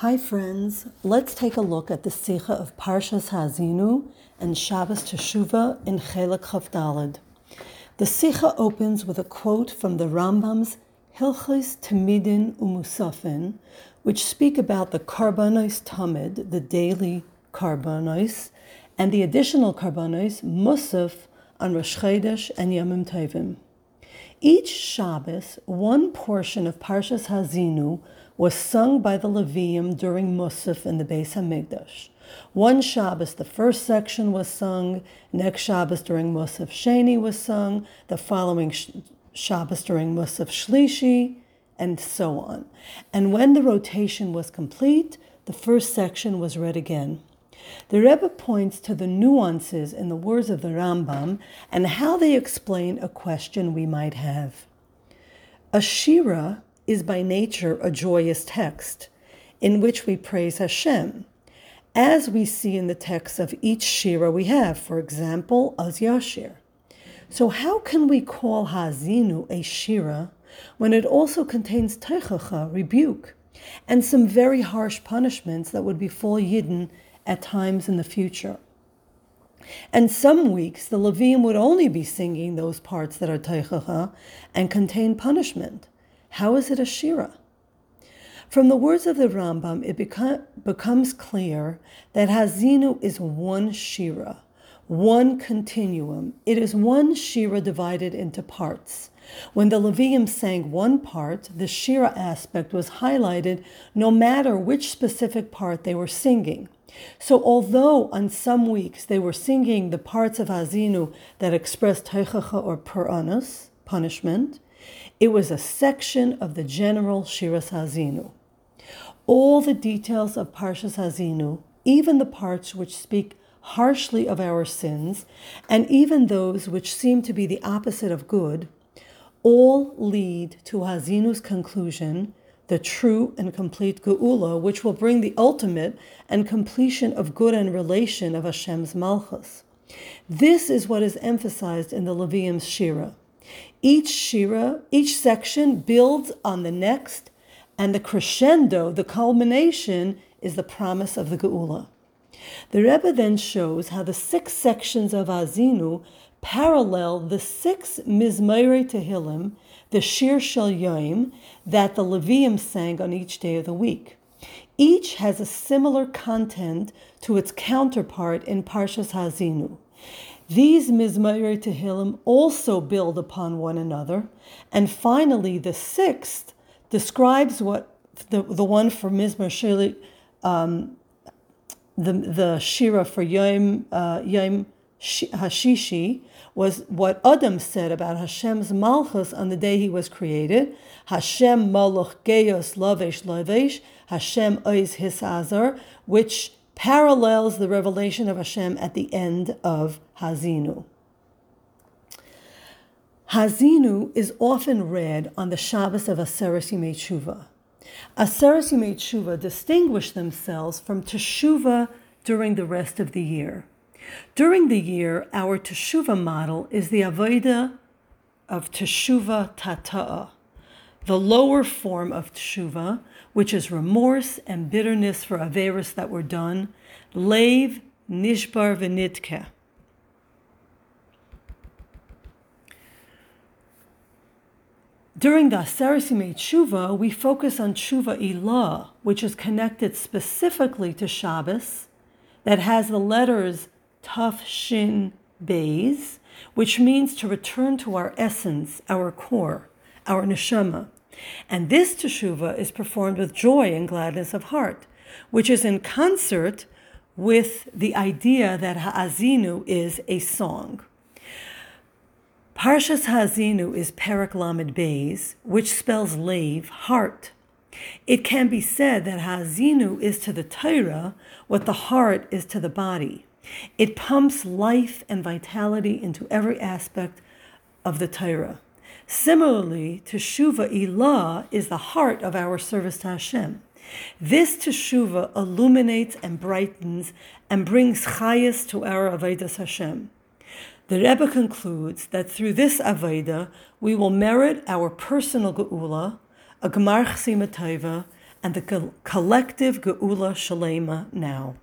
Hi, friends. Let's take a look at the Sikha of Parshas Hazinu and Shabbos Teshuvah in Chelek Chof Daled. The Sikha opens with a quote from the Rambam's Hilchis Tamidin Umusafin, which speak about the Karbanos Tamid, the daily Karbanos, and the additional Karbanos, Musaf, on Rosh Chodesh and Yomim Tovim. Each Shabbos, one portion of Parshas Hazinu was sung by the Levium during Musaf in the Beis Hamikdash. One Shabbos, the first section was sung. Next Shabbos during Musaf Sheni was sung. The following Shabbos during Musaf Shlishi, and so on. And when the rotation was complete, the first section was read again. The Rebbe points to the nuances in the words of the Rambam and how they explain a question we might have. A shira is by nature a joyous text in which we praise Hashem, as we see in the text of each shira we have, for example, Az Yashir. So, how can we call Hazinu a shira when it also contains teichacha, rebuke, and some very harsh punishments that would befall Yidden at times in the future? And some weeks the Levim would only be singing those parts that are teichacha and contain punishment. How is it a shira? From the words of the Rambam, it becomes clear that Hazinu is one shira, one continuum. It is one shira divided into parts. When the Levium sang one part, the shira aspect was highlighted no matter which specific part they were singing. So, although on some weeks they were singing the parts of Hazinu that expressed teichacha or puranus, punishment, it was a section of the general Shiras Hazinu. All the details of Parshas Hazinu, even the parts which speak harshly of our sins, and even those which seem to be the opposite of good, all lead to Hazinu's conclusion, the true and complete Geula, which will bring the ultimate and completion of good and relation of Hashem's Malchus. This is what is emphasized in the Levium's Shira. Each shira, each section builds on the next, and the crescendo, the culmination, is the promise of the Geula. The Rebbe then shows how the six sections of Azinu parallel the six Mizmorei Tehillim, the Shir Shel Yom, that the Levium sang on each day of the week. Each has a similar content to its counterpart in Parshas Hazinu. These Mizmorei Tehillim also build upon one another. And finally, the sixth describes what the, the one for Mizmor Shili, um, the, the Shira for Yom, uh, Yom Hashishi, was what Adam said about Hashem's Malchus on the day he was created. Hashem Malach Geos Lavesh Lavesh, Hashem Ois Hisazar, which parallels the revelation of Hashem at the end of Hazinu. Hazinu is often read on the Shabbos of Aseret Yimei Tshuva. Aseret Yimei Tshuva distinguish themselves from Teshuvah during the rest of the year. During the year, our Teshuvah model is the Avodah of Teshuvah Tata'ah, the lower form of Teshuvah, which is remorse and bitterness for Averis that were done, Lev, Nishbar, Venitke. During the Aseret Yimei we focus on Tshuva Ilah, which is connected specifically to Shabbos, that has the letters Taf Shin Beis, which means to return to our essence, our core, our neshama. And this teshuva is performed with joy and gladness of heart, which is in concert with the idea that Ha'azinu is a song. Parshas Ha'azinu is Perak Lamed Beis, which spells lave, heart. It can be said that Ha'azinu is to the Torah what the heart is to the body. It pumps life and vitality into every aspect of the Torah. Similarly, Teshuva Ilah is the heart of our service to Hashem. This Teshuva illuminates and brightens and brings chayas to our Avodah Hashem. The Rebbe concludes that through this Avodah, we will merit our personal Geula, a Gemar Chsimatayva, and the collective Geula Shalema now.